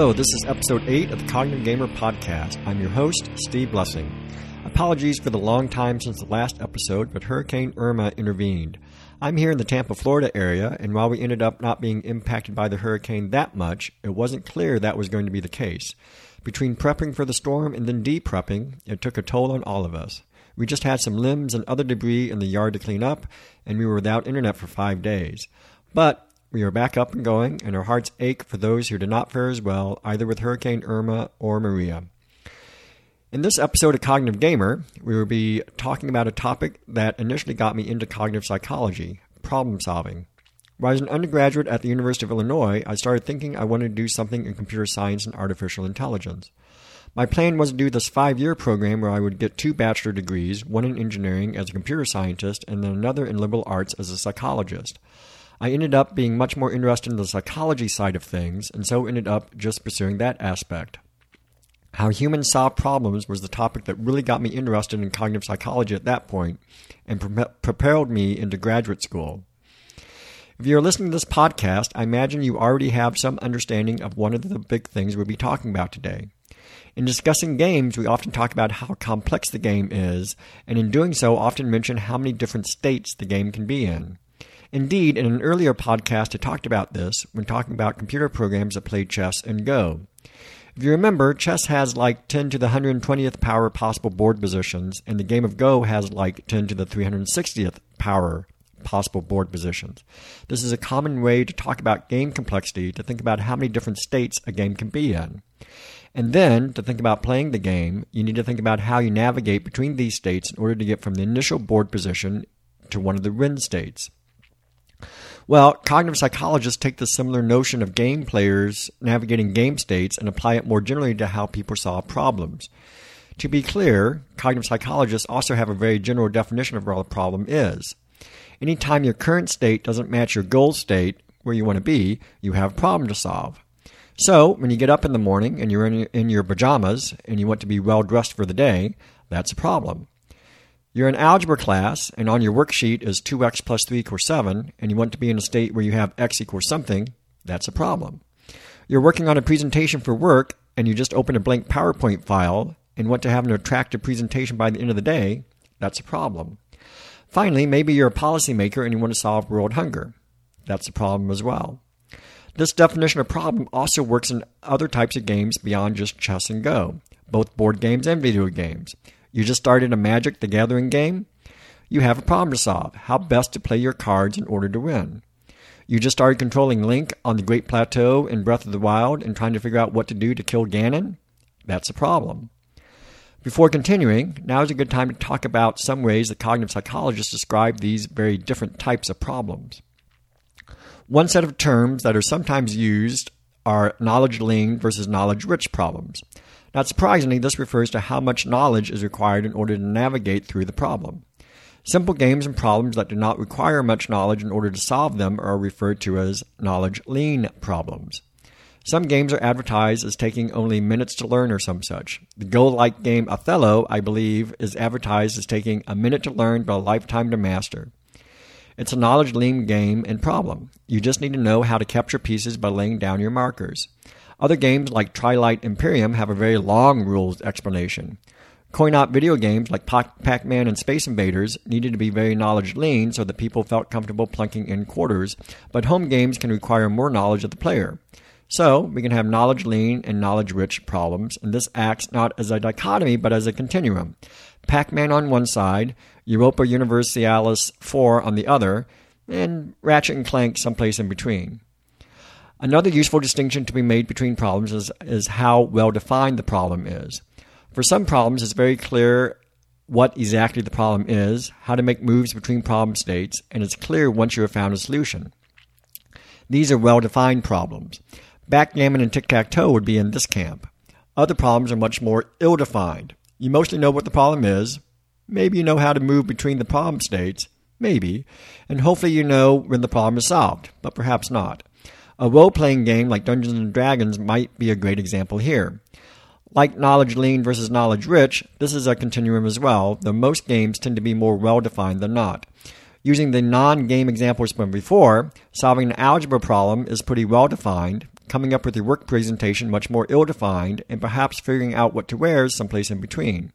Hello, this is episode 8 of the Cognitive Gamer Podcast. I'm your host, Steve Blessing. Apologies for the long time since the last episode, but Hurricane Irma intervened. I'm here in the Tampa, Florida area, and while we ended up not being impacted by the hurricane that much, it wasn't clear that was going to be the case. Between prepping for the storm and then de prepping, it took a toll on all of us. We just had some limbs and other debris in the yard to clean up, and we were without internet for five days. But we are back up and going, and our hearts ache for those who did not fare as well, either with Hurricane Irma or Maria. In this episode of Cognitive Gamer, we will be talking about a topic that initially got me into cognitive psychology problem solving. While I was an undergraduate at the University of Illinois, I started thinking I wanted to do something in computer science and artificial intelligence. My plan was to do this five year program where I would get two bachelor degrees, one in engineering as a computer scientist, and then another in liberal arts as a psychologist. I ended up being much more interested in the psychology side of things, and so ended up just pursuing that aspect. How humans solve problems was the topic that really got me interested in cognitive psychology at that point and pre- propelled me into graduate school. If you're listening to this podcast, I imagine you already have some understanding of one of the big things we'll be talking about today. In discussing games, we often talk about how complex the game is, and in doing so, often mention how many different states the game can be in. Indeed, in an earlier podcast, I talked about this when talking about computer programs that play chess and Go. If you remember, chess has like 10 to the 120th power possible board positions, and the game of Go has like 10 to the 360th power possible board positions. This is a common way to talk about game complexity to think about how many different states a game can be in. And then, to think about playing the game, you need to think about how you navigate between these states in order to get from the initial board position to one of the win states. Well, cognitive psychologists take the similar notion of game players navigating game states and apply it more generally to how people solve problems. To be clear, cognitive psychologists also have a very general definition of what a problem is. Anytime your current state doesn't match your goal state, where you want to be, you have a problem to solve. So, when you get up in the morning and you're in your, in your pajamas and you want to be well dressed for the day, that's a problem. You're in algebra class, and on your worksheet is 2x plus 3 equals 7, and you want to be in a state where you have x equals something, that's a problem. You're working on a presentation for work, and you just open a blank PowerPoint file and want to have an attractive presentation by the end of the day, that's a problem. Finally, maybe you're a policymaker and you want to solve world hunger. That's a problem as well. This definition of problem also works in other types of games beyond just chess and Go, both board games and video games. You just started a Magic the Gathering game? You have a problem to solve how best to play your cards in order to win. You just started controlling Link on the Great Plateau in Breath of the Wild and trying to figure out what to do to kill Ganon? That's a problem. Before continuing, now is a good time to talk about some ways that cognitive psychologists describe these very different types of problems. One set of terms that are sometimes used are knowledge lean versus knowledge rich problems. Not surprisingly, this refers to how much knowledge is required in order to navigate through the problem. Simple games and problems that do not require much knowledge in order to solve them are referred to as knowledge lean problems. Some games are advertised as taking only minutes to learn or some such. The Go like game Othello, I believe, is advertised as taking a minute to learn but a lifetime to master. It's a knowledge lean game and problem. You just need to know how to capture pieces by laying down your markers. Other games like Twilight Imperium have a very long rules explanation. Coin op video games like Pac Man and Space Invaders needed to be very knowledge lean so that people felt comfortable plunking in quarters, but home games can require more knowledge of the player. So, we can have knowledge lean and knowledge rich problems, and this acts not as a dichotomy but as a continuum. Pac Man on one side, Europa Universalis 4 on the other, and Ratchet and Clank someplace in between. Another useful distinction to be made between problems is, is how well defined the problem is. For some problems, it's very clear what exactly the problem is, how to make moves between problem states, and it's clear once you have found a solution. These are well defined problems. Backgammon and tic tac toe would be in this camp. Other problems are much more ill defined. You mostly know what the problem is, maybe you know how to move between the problem states, maybe, and hopefully you know when the problem is solved, but perhaps not. A role playing game like Dungeons and Dragons might be a great example here. Like knowledge lean versus knowledge rich, this is a continuum as well, though most games tend to be more well defined than not. Using the non game examples from before, solving an algebra problem is pretty well defined. coming up with your work presentation much more ill defined, and perhaps figuring out what to wear is someplace in between.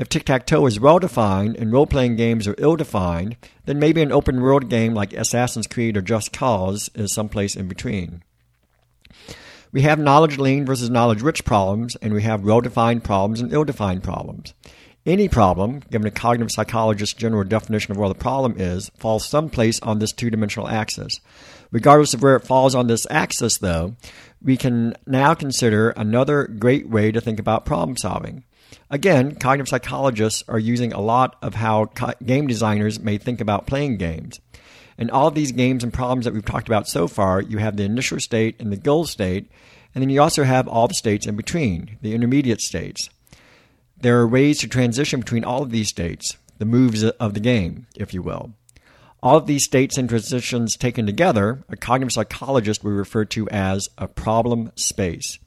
If tic tac toe is well defined and role playing games are ill defined, then maybe an open world game like Assassin's Creed or Just Cause is someplace in between. We have knowledge lean versus knowledge rich problems, and we have well defined problems and ill defined problems. Any problem, given a cognitive psychologist's general definition of where the problem is, falls someplace on this two dimensional axis. Regardless of where it falls on this axis, though, we can now consider another great way to think about problem solving. Again, cognitive psychologists are using a lot of how game designers may think about playing games. In all of these games and problems that we've talked about so far, you have the initial state and the goal state, and then you also have all the states in between, the intermediate states. There are ways to transition between all of these states, the moves of the game, if you will. All of these states and transitions taken together, a cognitive psychologist would refer to as a problem space.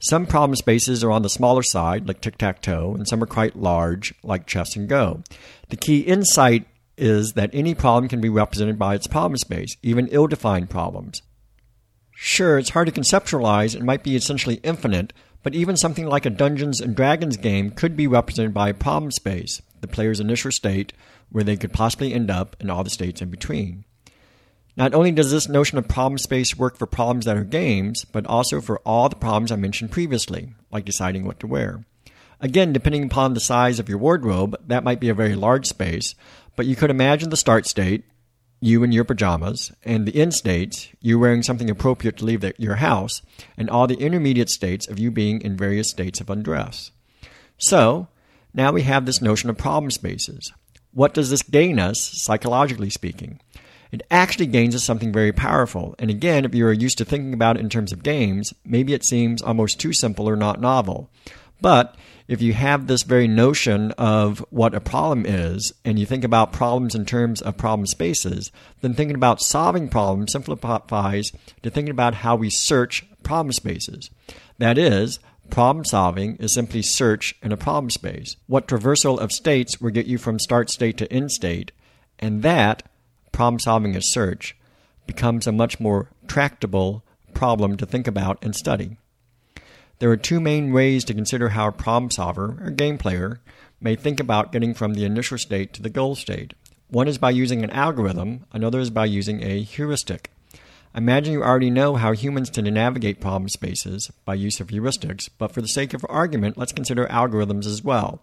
Some problem spaces are on the smaller side, like tic tac toe, and some are quite large, like chess and go. The key insight is that any problem can be represented by its problem space, even ill defined problems. Sure, it's hard to conceptualize and might be essentially infinite, but even something like a Dungeons and Dragons game could be represented by a problem space, the player's initial state, where they could possibly end up, and all the states in between. Not only does this notion of problem space work for problems that are games, but also for all the problems I mentioned previously, like deciding what to wear. Again, depending upon the size of your wardrobe, that might be a very large space, but you could imagine the start state, you in your pajamas, and the end state, you wearing something appropriate to leave the, your house, and all the intermediate states of you being in various states of undress. So, now we have this notion of problem spaces. What does this gain us, psychologically speaking? It actually gains us something very powerful. And again, if you are used to thinking about it in terms of games, maybe it seems almost too simple or not novel. But if you have this very notion of what a problem is and you think about problems in terms of problem spaces, then thinking about solving problems simplifies to thinking about how we search problem spaces. That is, problem solving is simply search in a problem space. What traversal of states will get you from start state to end state, and that, problem solving as search, becomes a much more tractable problem to think about and study. There are two main ways to consider how a problem solver, or game player, may think about getting from the initial state to the goal state. One is by using an algorithm, another is by using a heuristic. Imagine you already know how humans tend to navigate problem spaces by use of heuristics, but for the sake of argument, let's consider algorithms as well.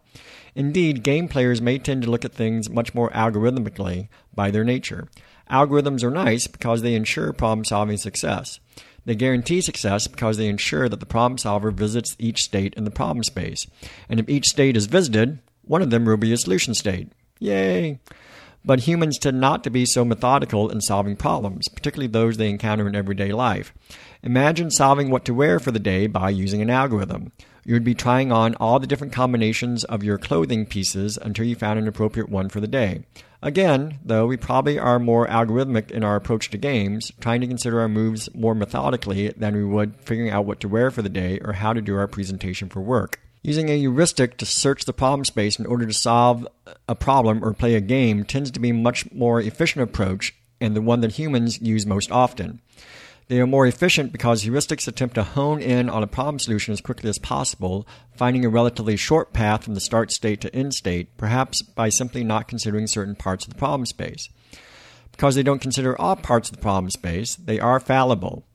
Indeed, game players may tend to look at things much more algorithmically by their nature. Algorithms are nice because they ensure problem solving success. They guarantee success because they ensure that the problem solver visits each state in the problem space. And if each state is visited, one of them will be a solution state. Yay! But humans tend not to be so methodical in solving problems, particularly those they encounter in everyday life. Imagine solving what to wear for the day by using an algorithm. You would be trying on all the different combinations of your clothing pieces until you found an appropriate one for the day. Again, though, we probably are more algorithmic in our approach to games, trying to consider our moves more methodically than we would figuring out what to wear for the day or how to do our presentation for work. Using a heuristic to search the problem space in order to solve a problem or play a game tends to be a much more efficient approach and the one that humans use most often. They are more efficient because heuristics attempt to hone in on a problem solution as quickly as possible, finding a relatively short path from the start state to end state, perhaps by simply not considering certain parts of the problem space. Because they don't consider all parts of the problem space, they are fallible.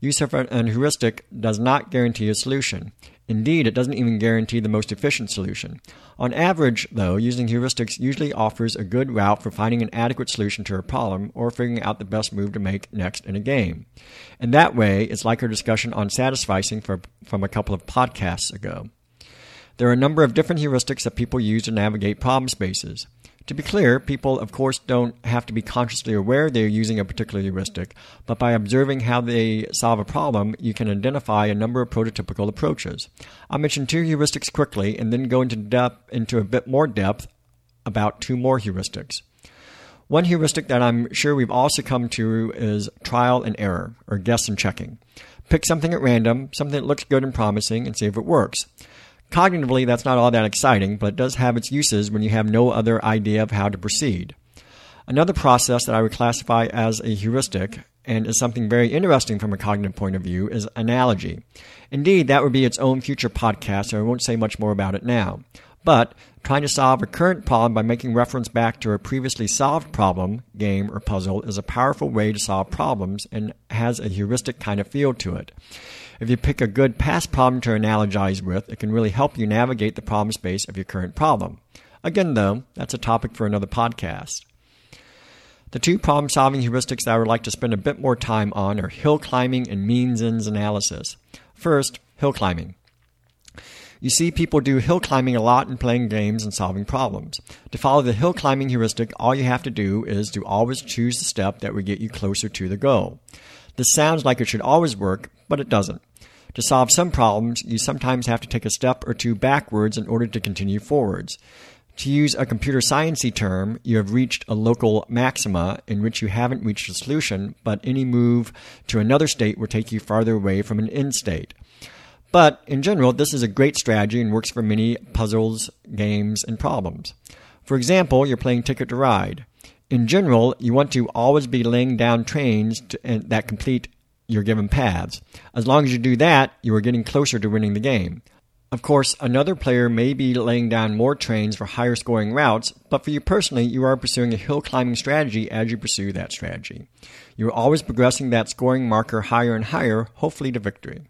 Use of an heuristic does not guarantee a solution. Indeed, it doesn't even guarantee the most efficient solution. On average, though, using heuristics usually offers a good route for finding an adequate solution to a problem or figuring out the best move to make next in a game. And that way, it's like our discussion on satisficing for, from a couple of podcasts ago. There are a number of different heuristics that people use to navigate problem spaces. To be clear, people, of course, don't have to be consciously aware they're using a particular heuristic, but by observing how they solve a problem, you can identify a number of prototypical approaches. I'll mention two heuristics quickly and then go into depth into a bit more depth about two more heuristics. One heuristic that I'm sure we've all succumbed to is trial and error, or guess and checking. Pick something at random, something that looks good and promising, and see if it works. Cognitively, that's not all that exciting, but it does have its uses when you have no other idea of how to proceed. Another process that I would classify as a heuristic and is something very interesting from a cognitive point of view is analogy. Indeed, that would be its own future podcast, so I won't say much more about it now. But trying to solve a current problem by making reference back to a previously solved problem, game, or puzzle is a powerful way to solve problems and has a heuristic kind of feel to it. If you pick a good past problem to analogize with, it can really help you navigate the problem space of your current problem. Again, though, that's a topic for another podcast. The two problem solving heuristics that I would like to spend a bit more time on are hill climbing and means ends analysis. First, hill climbing. You see people do hill climbing a lot in playing games and solving problems. To follow the hill climbing heuristic, all you have to do is to always choose the step that would get you closer to the goal. This sounds like it should always work, but it doesn't. To solve some problems, you sometimes have to take a step or two backwards in order to continue forwards. To use a computer sciencey term, you have reached a local maxima in which you haven't reached a solution, but any move to another state will take you farther away from an end state. But in general, this is a great strategy and works for many puzzles, games, and problems. For example, you're playing Ticket to Ride. In general, you want to always be laying down trains to, that complete your given paths. As long as you do that, you are getting closer to winning the game. Of course, another player may be laying down more trains for higher scoring routes, but for you personally, you are pursuing a hill climbing strategy as you pursue that strategy. You are always progressing that scoring marker higher and higher, hopefully to victory.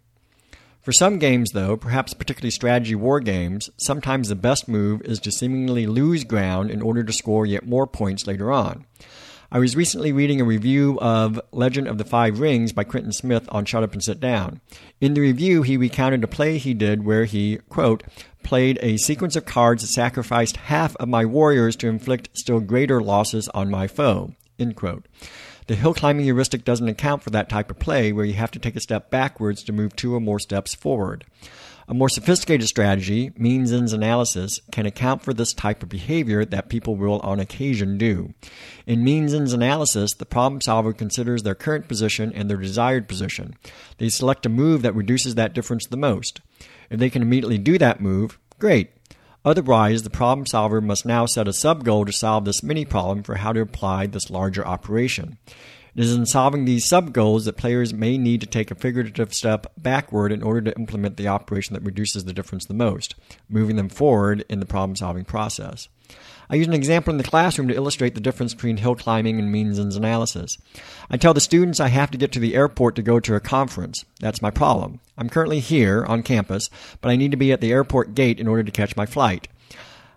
For some games, though, perhaps particularly strategy war games, sometimes the best move is to seemingly lose ground in order to score yet more points later on. I was recently reading a review of Legend of the Five Rings by Quentin Smith on Shut Up and Sit Down. In the review, he recounted a play he did where he, quote, played a sequence of cards that sacrificed half of my warriors to inflict still greater losses on my foe, end quote. The hill climbing heuristic doesn't account for that type of play where you have to take a step backwards to move two or more steps forward. A more sophisticated strategy, means ends analysis, can account for this type of behavior that people will on occasion do. In means ends analysis, the problem solver considers their current position and their desired position. They select a move that reduces that difference the most. If they can immediately do that move, great. Otherwise, the problem solver must now set a sub goal to solve this mini problem for how to apply this larger operation. It is in solving these sub goals that players may need to take a figurative step backward in order to implement the operation that reduces the difference the most, moving them forward in the problem solving process. I use an example in the classroom to illustrate the difference between hill climbing and means ends analysis. I tell the students I have to get to the airport to go to a conference. That's my problem. I'm currently here on campus, but I need to be at the airport gate in order to catch my flight.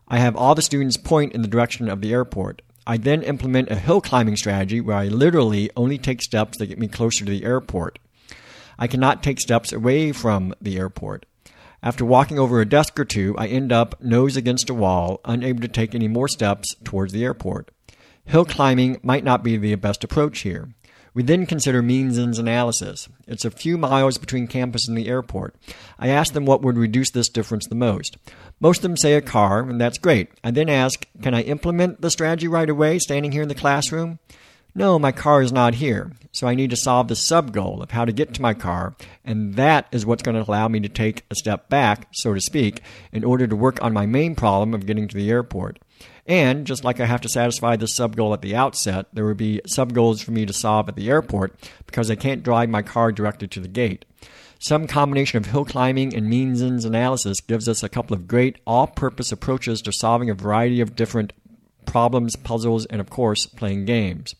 I have all the students point in the direction of the airport. I then implement a hill climbing strategy where I literally only take steps that get me closer to the airport. I cannot take steps away from the airport. After walking over a desk or two, I end up nose against a wall, unable to take any more steps towards the airport. Hill climbing might not be the best approach here. We then consider means ends analysis. It's a few miles between campus and the airport. I ask them what would reduce this difference the most. Most of them say a car, and that's great. I then ask, can I implement the strategy right away, standing here in the classroom? No, my car is not here. So I need to solve the sub goal of how to get to my car, and that is what's going to allow me to take a step back, so to speak, in order to work on my main problem of getting to the airport. And just like I have to satisfy the sub goal at the outset, there would be sub goals for me to solve at the airport because I can't drive my car directly to the gate. Some combination of hill climbing and means ends analysis gives us a couple of great all purpose approaches to solving a variety of different problems, puzzles, and of course, playing games.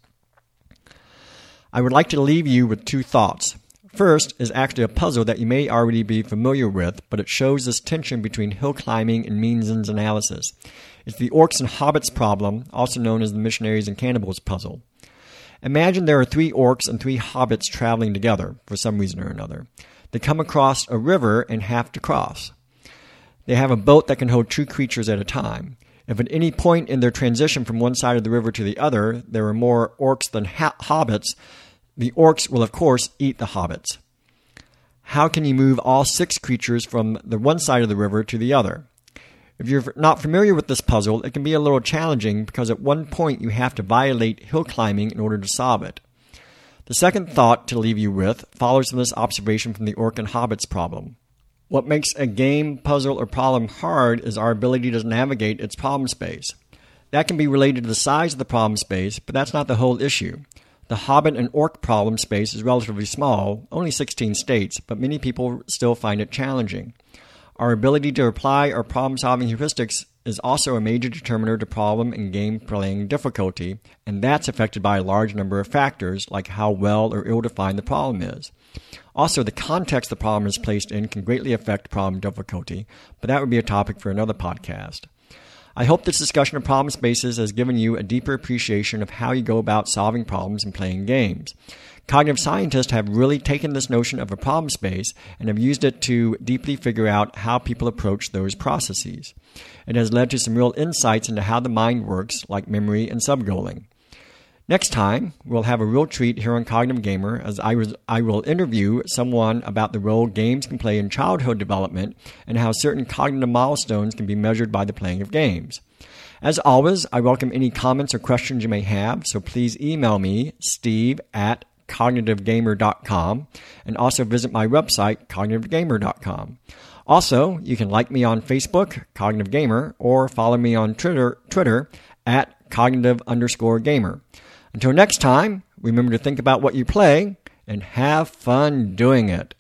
I would like to leave you with two thoughts. First is actually a puzzle that you may already be familiar with, but it shows this tension between hill climbing and means ends analysis. It's the orcs and hobbits problem, also known as the missionaries and cannibals puzzle. Imagine there are three orcs and three hobbits traveling together for some reason or another. They come across a river and have to cross. They have a boat that can hold two creatures at a time. If at any point in their transition from one side of the river to the other there are more orcs than ha- hobbits, the orcs will, of course, eat the hobbits. How can you move all six creatures from the one side of the river to the other? If you're not familiar with this puzzle, it can be a little challenging because at one point you have to violate hill climbing in order to solve it. The second thought to leave you with follows from this observation from the Orc and Hobbits problem. What makes a game, puzzle, or problem hard is our ability to navigate its problem space. that can be related to the size of the problem space, but that's not the whole issue. The Hobbit and Orc problem space is relatively small, only 16 states, but many people still find it challenging. Our ability to apply our problem solving heuristics is also a major determiner to problem and game playing difficulty, and that's affected by a large number of factors like how well or ill defined the problem is. Also, the context the problem is placed in can greatly affect problem difficulty, but that would be a topic for another podcast. I hope this discussion of problem spaces has given you a deeper appreciation of how you go about solving problems and playing games. Cognitive scientists have really taken this notion of a problem space and have used it to deeply figure out how people approach those processes. It has led to some real insights into how the mind works, like memory and subgoaling. Next time, we'll have a real treat here on Cognitive Gamer as I, I will interview someone about the role games can play in childhood development and how certain cognitive milestones can be measured by the playing of games. As always, I welcome any comments or questions you may have, so please email me, steve at cognitivegamer.com, and also visit my website, cognitivegamer.com. Also, you can like me on Facebook, Cognitive Gamer, or follow me on Twitter, Twitter at cognitive underscore gamer. Until next time, remember to think about what you play and have fun doing it.